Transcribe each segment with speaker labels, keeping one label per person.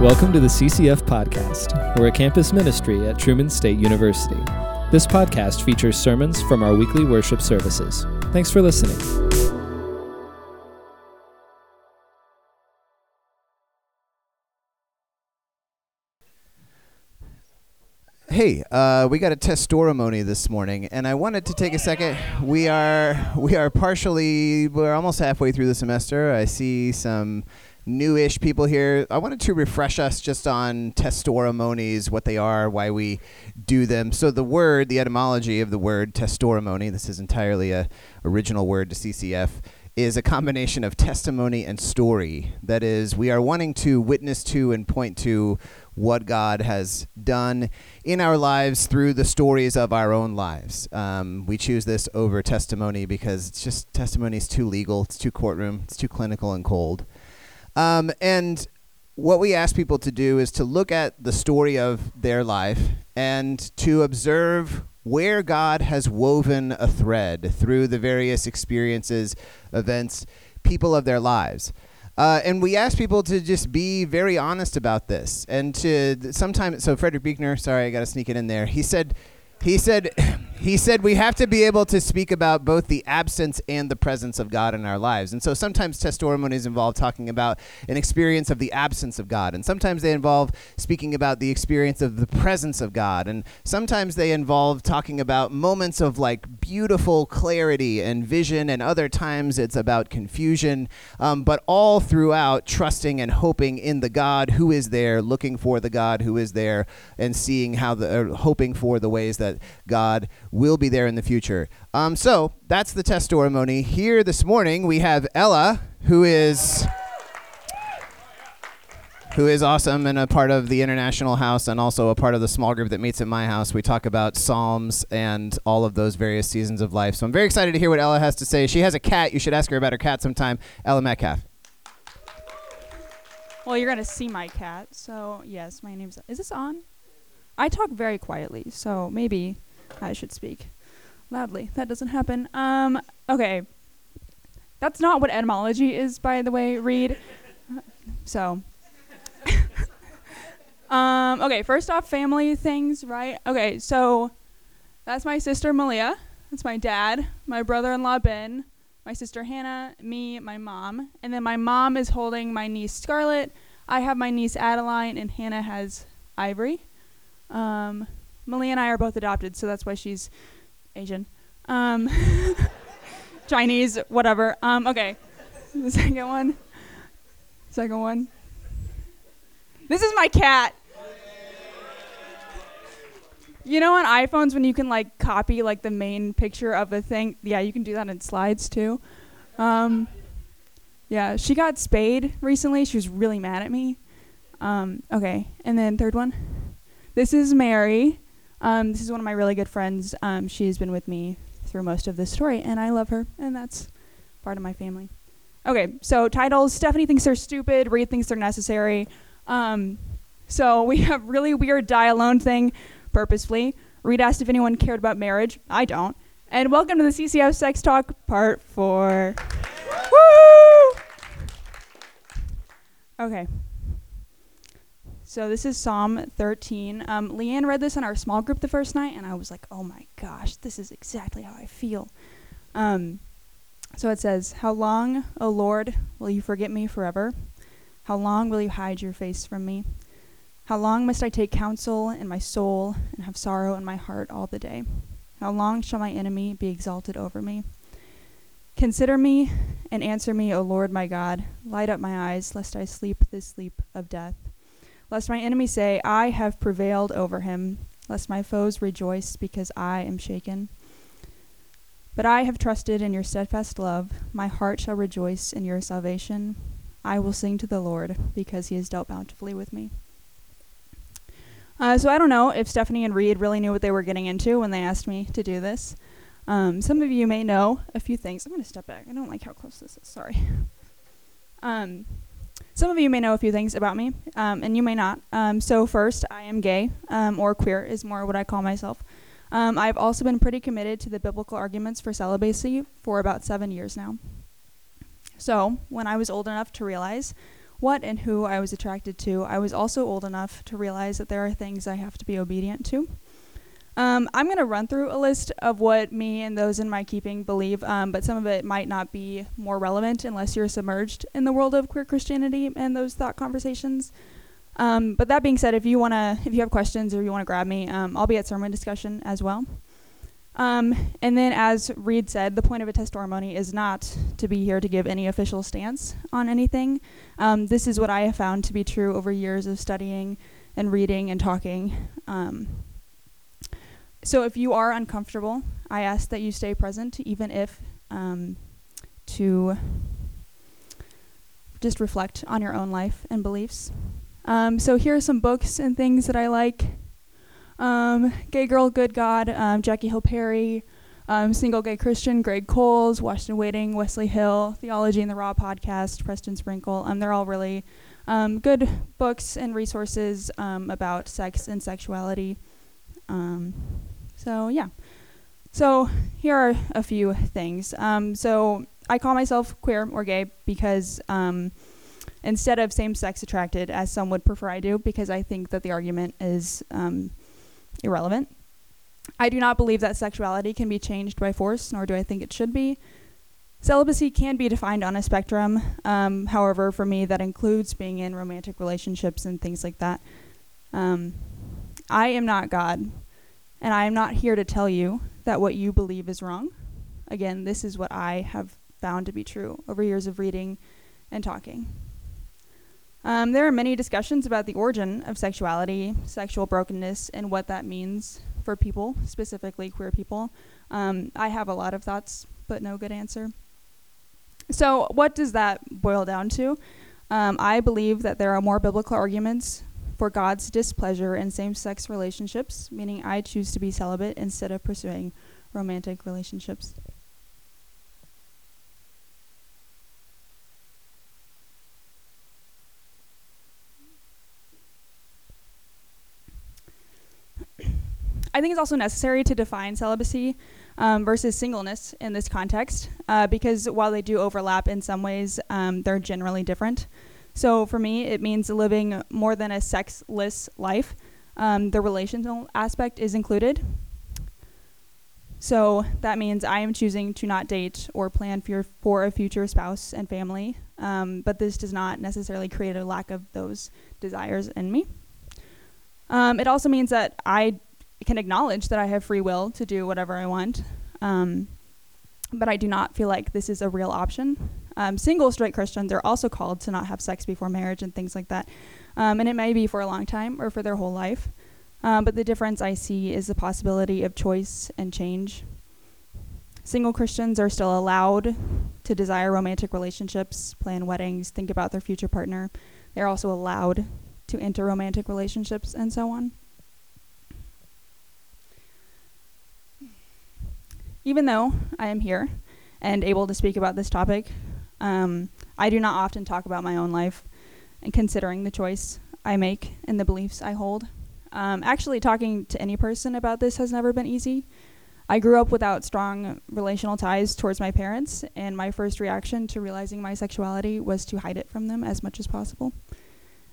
Speaker 1: Welcome to the CCF Podcast. We're a campus ministry at Truman State University. This podcast features sermons from our weekly worship services. Thanks for listening.
Speaker 2: Hey, uh, we got a testimony this morning, and I wanted to take a second. We are we are partially we're almost halfway through the semester. I see some newish people here. I wanted to refresh us just on testimonies, what they are, why we do them. So the word, the etymology of the word testorimony, this is entirely a original word to CCF, is a combination of testimony and story. That is, we are wanting to witness to and point to what God has done in our lives through the stories of our own lives. Um, we choose this over testimony because it's just testimony is too legal, it's too courtroom, it's too clinical and cold. Um, and what we ask people to do is to look at the story of their life and to observe where God has woven a thread through the various experiences, events, people of their lives. Uh, and we ask people to just be very honest about this. And to sometimes, so Frederick Buechner, sorry, I got to sneak it in there. He said, he said, he said we have to be able to speak about both the absence and the presence of God in our lives. And so sometimes testimonies involve talking about an experience of the absence of God, and sometimes they involve speaking about the experience of the presence of God, and sometimes they involve talking about moments of like beautiful clarity and vision, and other times it's about confusion, um, but all throughout trusting and hoping in the God who is there, looking for the God who is there, and seeing how the, hoping for the ways that God will be there in the future. Um, so that's the testimony. Here this morning we have Ellah, who is who is awesome and a part of the International House and also a part of the small group that meets at my house. We talk about Psalms and all of those various seasons of life. So I'm very excited to hear what Ellah has to say. She has a cat. You should ask her about her cat sometime. Ellah Metcalf.
Speaker 3: Well, you're to see my cat. So, yes, my name's. Is this on? I talk very quietly, so maybe I should speak loudly. That doesn't happen. Um, okay. That's not what etymology is, by the way, Reed. So. um, okay, first off, family things, right? Okay, so that's my sister Malia. That's my dad, my brother in law Ben, my sister Hannah, me, my mom. And then my mom is holding my niece Scarlett. I have my niece Adeline, and Hannah has Ivory. Um, Malia and I are both adopted, so that's why she's Asian. Um, Chinese, whatever. Um, okay. The second one. Second one. This is my cat. You know on iPhones when you can like copy like the main picture of a thing? Yeah, you can do that in slides too. Um, yeah, she got spayed recently. She was really mad at me. Um, okay, and then third one. This is Mary. Um, this is one of my really good friends. Um, she's been with me through most of this story, and I love her, and that's part of my family. Okay, so titles Stephanie thinks they're stupid, Reed thinks they're necessary. Um, so we have really weird die alone thing purposefully. Reed asked if anyone cared about marriage. I don't. And welcome to the CCF Sex Talk Part 4. Woo! Okay. So this is Psalm 13. Um, Leanne read this in our small group the first night, and I was like, oh my gosh, this is exactly how I feel. Um, so it says, How long, O Lord, will you forget me forever? How long will you hide your face from me? How long must I take counsel in my soul and have sorrow in my heart all the day? How long shall my enemy be exalted over me? Consider me and answer me, O Lord my God. Light up my eyes, lest I sleep the sleep of death lest my enemies say, I have prevailed over him, lest my foes rejoice because I am shaken. But I have trusted in your steadfast love. My heart shall rejoice in your salvation. I will sing to the Lord because he has dealt bountifully with me. Uh, so I don't know if Stephanie and Reed really knew what they were getting into when they asked me to do this. Um, some of you may know a few things. I'm going to step back. I don't like how close this is. Sorry. Um, some of you may know a few things about me, um, and you may not. Um, so, first, I am gay, um, or queer is more what I call myself. Um, I've also been pretty committed to the biblical arguments for celibacy for about seven years now. So, when I was old enough to realize what and who I was attracted to, I was also old enough to realize that there are things I have to be obedient to. Um, I'm going to run through a list of what me and those in my keeping believe, um, but some of it might not be more relevant unless you're submerged in the world of queer Christianity and those thought conversations. Um, but that being said, if you wanna, if you have questions or you wanna grab me, um, I'll be at sermon discussion as well. Um, and then, as Reed said, the point of a testimony is not to be here to give any official stance on anything. Um, this is what I have found to be true over years of studying and reading and talking. Um, so if you are uncomfortable, I ask that you stay present, even if um, to just reflect on your own life and beliefs. Um, so here are some books and things that I like. Um, gay Girl, Good God, um, Jackie Hill Perry, um, Single Gay Christian, Greg Coles, Washed and Waiting, Wesley Hill, Theology in the Raw podcast, Preston Sprinkle. Um, they're all really um, good books and resources about sex and sexuality. Um, so yeah. So here are a few things. Um, so I call myself queer or gay because um, instead of same-sex attracted, as some would prefer I do, because I think that the argument is um, irrelevant. I do not believe that sexuality can be changed by force, nor do I think it should be. Celibacy can be defined on a spectrum. Um, however, for me, that includes being in romantic relationships and things like that. Um, I am not God, and I am not here to tell you that what you believe is wrong. Again, this is what I have found to be true over years of reading and talking. Um, there are many discussions about the origin of sexuality, sexual brokenness, and what that means for people, specifically queer people. Um, I have a lot of thoughts, but no good answer. So, what does that boil down to? Um, I believe that there are more biblical arguments for God's displeasure in same sex relationships, meaning I choose to be celibate instead of pursuing romantic relationships. I think it's also necessary to define celibacy um, versus singleness in this context uh, because while they do overlap in some ways, um, they're generally different. So for me, it means living more than a sexless life. Um, the relational aspect is included. So that means I am choosing to not date or plan for, for a future spouse and family, um, but this does not necessarily create a lack of those desires in me. Um, it also means that I can acknowledge that I have free will to do whatever I want, um, but I do not feel like this is a real option. Um, single straight Christians are also called to not have sex before marriage and things like that. Um, and it may be for a long time or for their whole life. Um, but the difference I see is the possibility of choice and change. Single Christians are still allowed to desire romantic relationships, plan weddings, think about their future partner. They're also allowed to enter romantic relationships and so on. Even though I am here and able to speak about this topic, um, I do not often talk about my own life and considering the choice I make and the beliefs I hold. Um, actually, talking to any person about this has never been easy. I grew up without strong relational ties towards my parents, and my first reaction to realizing my sexuality was to hide it from them as much as possible.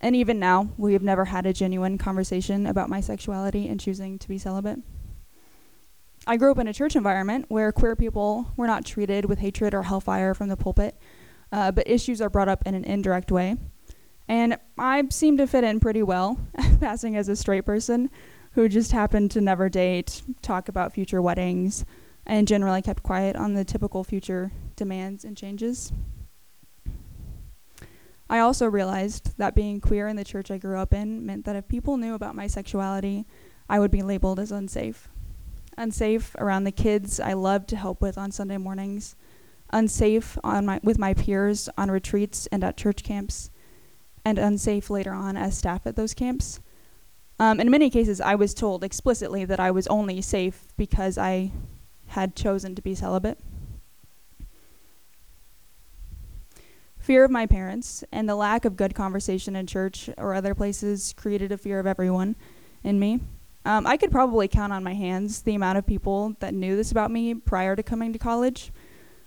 Speaker 3: And even now, we have never had a genuine conversation about my sexuality and choosing to be celibate. I grew up in a church environment where queer people were not treated with hatred or hellfire from the pulpit, uh, but issues are brought up in an indirect way. And I seem to fit in pretty well, passing as a straight person who just happened to never date, talk about future weddings, and generally kept quiet on the typical future demands and changes. I also realized that being queer in the church I grew up in meant that if people knew about my sexuality, I would be labeled as unsafe unsafe around the kids I love to help with on Sunday mornings, unsafe on my, with my peers on retreats and at church camps, and unsafe later on as staff at those camps. Um, in many cases, I was told explicitly that I was only safe because I had chosen to be celibate. Fear of my parents and the lack of good conversation in church or other places created a fear of everyone in me. Um, I could probably count on my hands the amount of people that knew this about me prior to coming to college.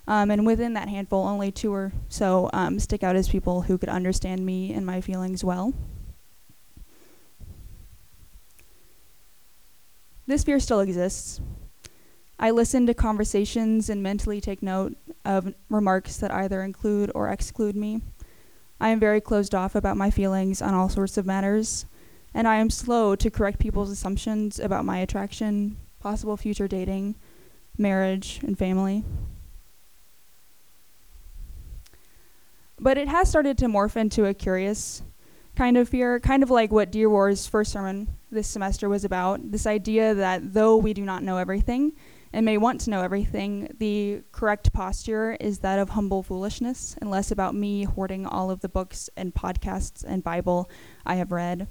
Speaker 3: Um, and within that handful, only two or so um, stick out as people who could understand me and my feelings well. This fear still exists. I listen to conversations and mentally take note of remarks that either include or exclude me. I am very closed off about my feelings on all sorts of matters, and I am slow to correct people's assumptions about my attraction, possible future dating, marriage, and family. But it has started to morph into a curious kind of fear, kind of like what Dear War's first sermon this semester was about this idea that though we do not know everything and may want to know everything, the correct posture is that of humble foolishness and less about me hoarding all of the books and podcasts and Bible I have read.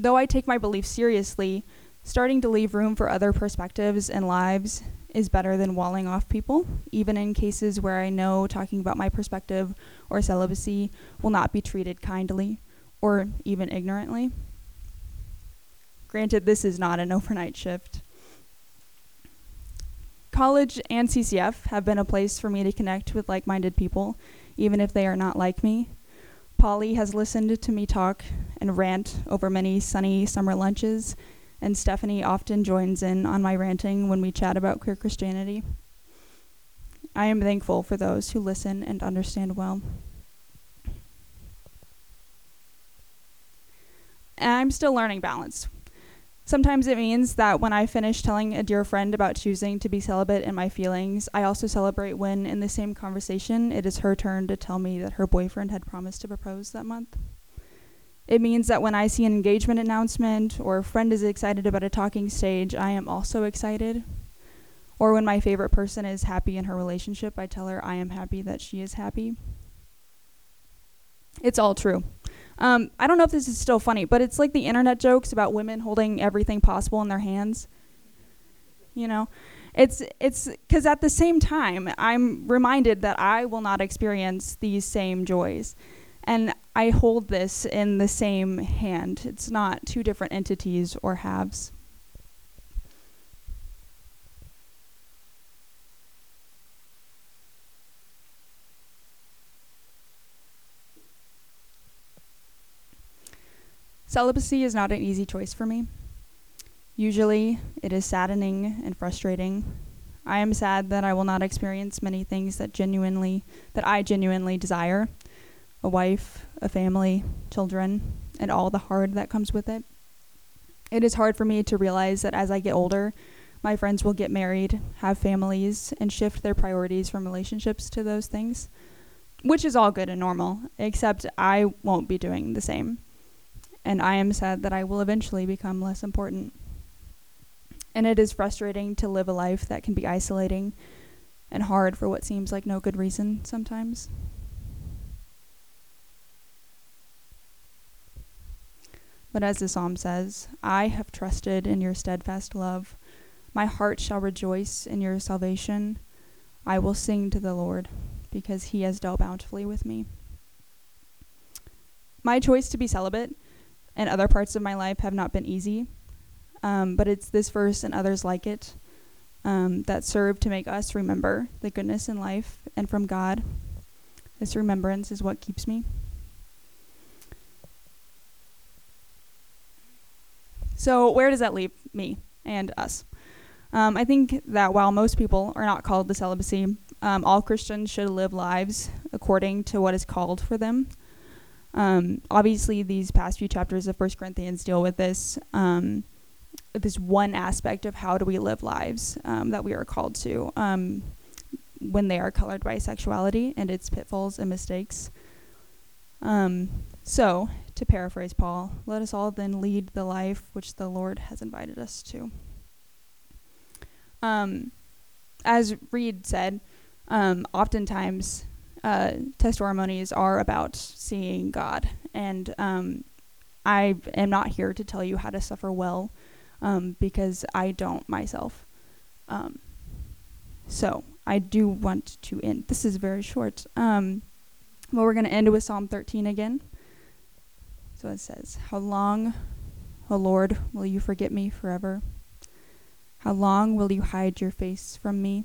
Speaker 3: Though I take my beliefs seriously, starting to leave room for other perspectives and lives is better than walling off people, even in cases where I know talking about my perspective or celibacy will not be treated kindly or even ignorantly. Granted, this is not an overnight shift. College and CCF have been a place for me to connect with like minded people, even if they are not like me. Polly has listened to me talk and rant over many sunny summer lunches and Stephanie often joins in on my ranting when we chat about queer Christianity. I am thankful for those who listen and understand well. I'm still learning balance. Sometimes it means that when I finish telling a dear friend about choosing to be celibate in my feelings, I also celebrate when, in the same conversation, it is her turn to tell me that her boyfriend had promised to propose that month. It means that when I see an engagement announcement or a friend is excited about a talking stage, I am also excited. Or when my favorite person is happy in her relationship, I tell her I am happy that she is happy. It's all true. Um, I don't know if this is still funny, but it's like the internet jokes about women holding everything possible in their hands. You know, it's it's because at the same time, I'm reminded that I will not experience these same joys. And I hold this in the same hand. It's not two different entities or halves. Celibacy is not an easy choice for me. Usually, it is saddening and frustrating. I am sad that I will not experience many things that genuinely that I genuinely desire a wife, a family, children, and all the hard that comes with it. It is hard for me to realize that as I get older, my friends will get married, have families, and shift their priorities from relationships to those things, which is all good and normal, except I won't be doing the same. And I am sad that I will eventually become less important. And it is frustrating to live a life that can be isolating and hard for what seems like no good reason sometimes. But as the psalm says, I have trusted in your steadfast love. My heart shall rejoice in your salvation. I will sing to the Lord, because he has dealt bountifully with me. My choice to be celibate and other parts of my life have not been easy, um, but it's this verse and others like it um, that serve to make us remember the goodness in life and from God. This remembrance is what keeps me. So, where does that leave me and us? Um, I think that while most people are not called to celibacy, um, all Christians should live lives according to what is called for them. Um, obviously, these past few chapters of First Corinthians deal with this um, this one aspect of how do we live lives um, that we are called to um, when they are colored by sexuality and its pitfalls and mistakes. so, to paraphrase Paul, let us all then lead the life which the Lord has invited us to. Um, as Reed said, um, oftentimes uh, testimonies are about seeing God, and um, I am not here to tell you how to suffer well, um, because I don't myself. Um, so I do want to end. This is very short. Um, well, we're going to end with Psalm 13 again. So it says, How long, O Lord, will you forget me forever? How long will you hide your face from me?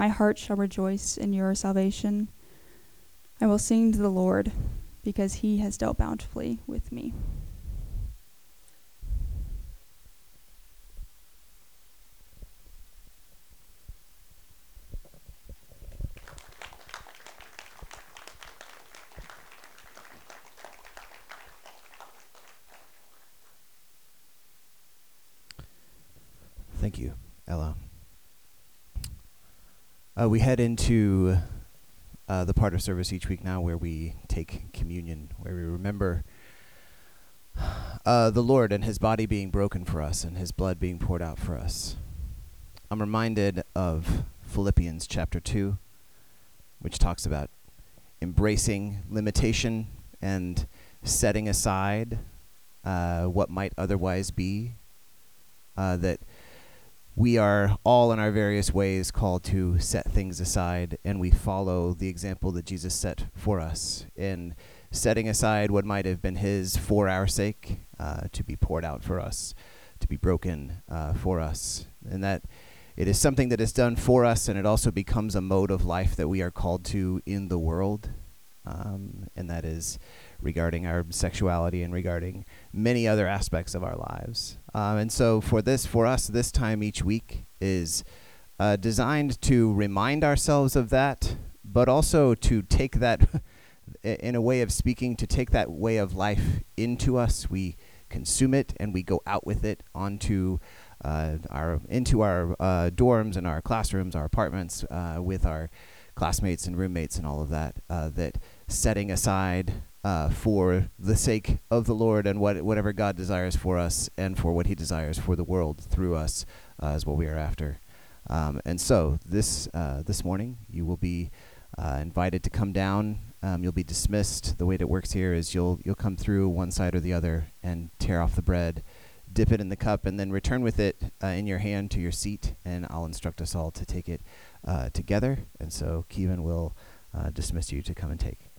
Speaker 3: My heart shall rejoice in your salvation. I will sing to the Lord, because he has dealt bountifully with me.
Speaker 2: Thank you, Ellah. Uh, we head into uh, the part of service each week now where we take communion, where we remember uh, the Lord and His body being broken for us and His blood being poured out for us. I'm reminded of Philippians chapter 2, which talks about embracing limitation and setting aside uh, what might otherwise be. Uh, that we are all in our various ways called to set things aside, and we follow the example that Jesus set for us in setting aside what might have been His for our sake, uh, to be poured out for us, to be broken uh, for us, and that it is something that is done for us, and it also becomes a mode of life that we are called to in the world, um, and that is regarding our sexuality and regarding many other aspects of our lives. Um, and so for this, for us, this time each week is uh, designed to remind ourselves of that, but also to take that, in a way of speaking, to take that way of life into us. We consume it and we go out with it onto uh, our into our uh, dorms and our classrooms, our apartments, uh, with our classmates and roommates and all of that. Uh, that setting aside uh, for the sake of the Lord and what whatever God desires for us and for what He desires for the world through us uh, is what we are after. Um, and so this uh, this morning you will be uh, invited to come down. Um, you'll be dismissed. The way that it works here is you'll you'll come through one side or the other and tear off the bread, dip it in the cup, and then return with it uh, in your hand to your seat. And I'll instruct us all to take it uh, together. And so Kevin will dismiss you to come and take.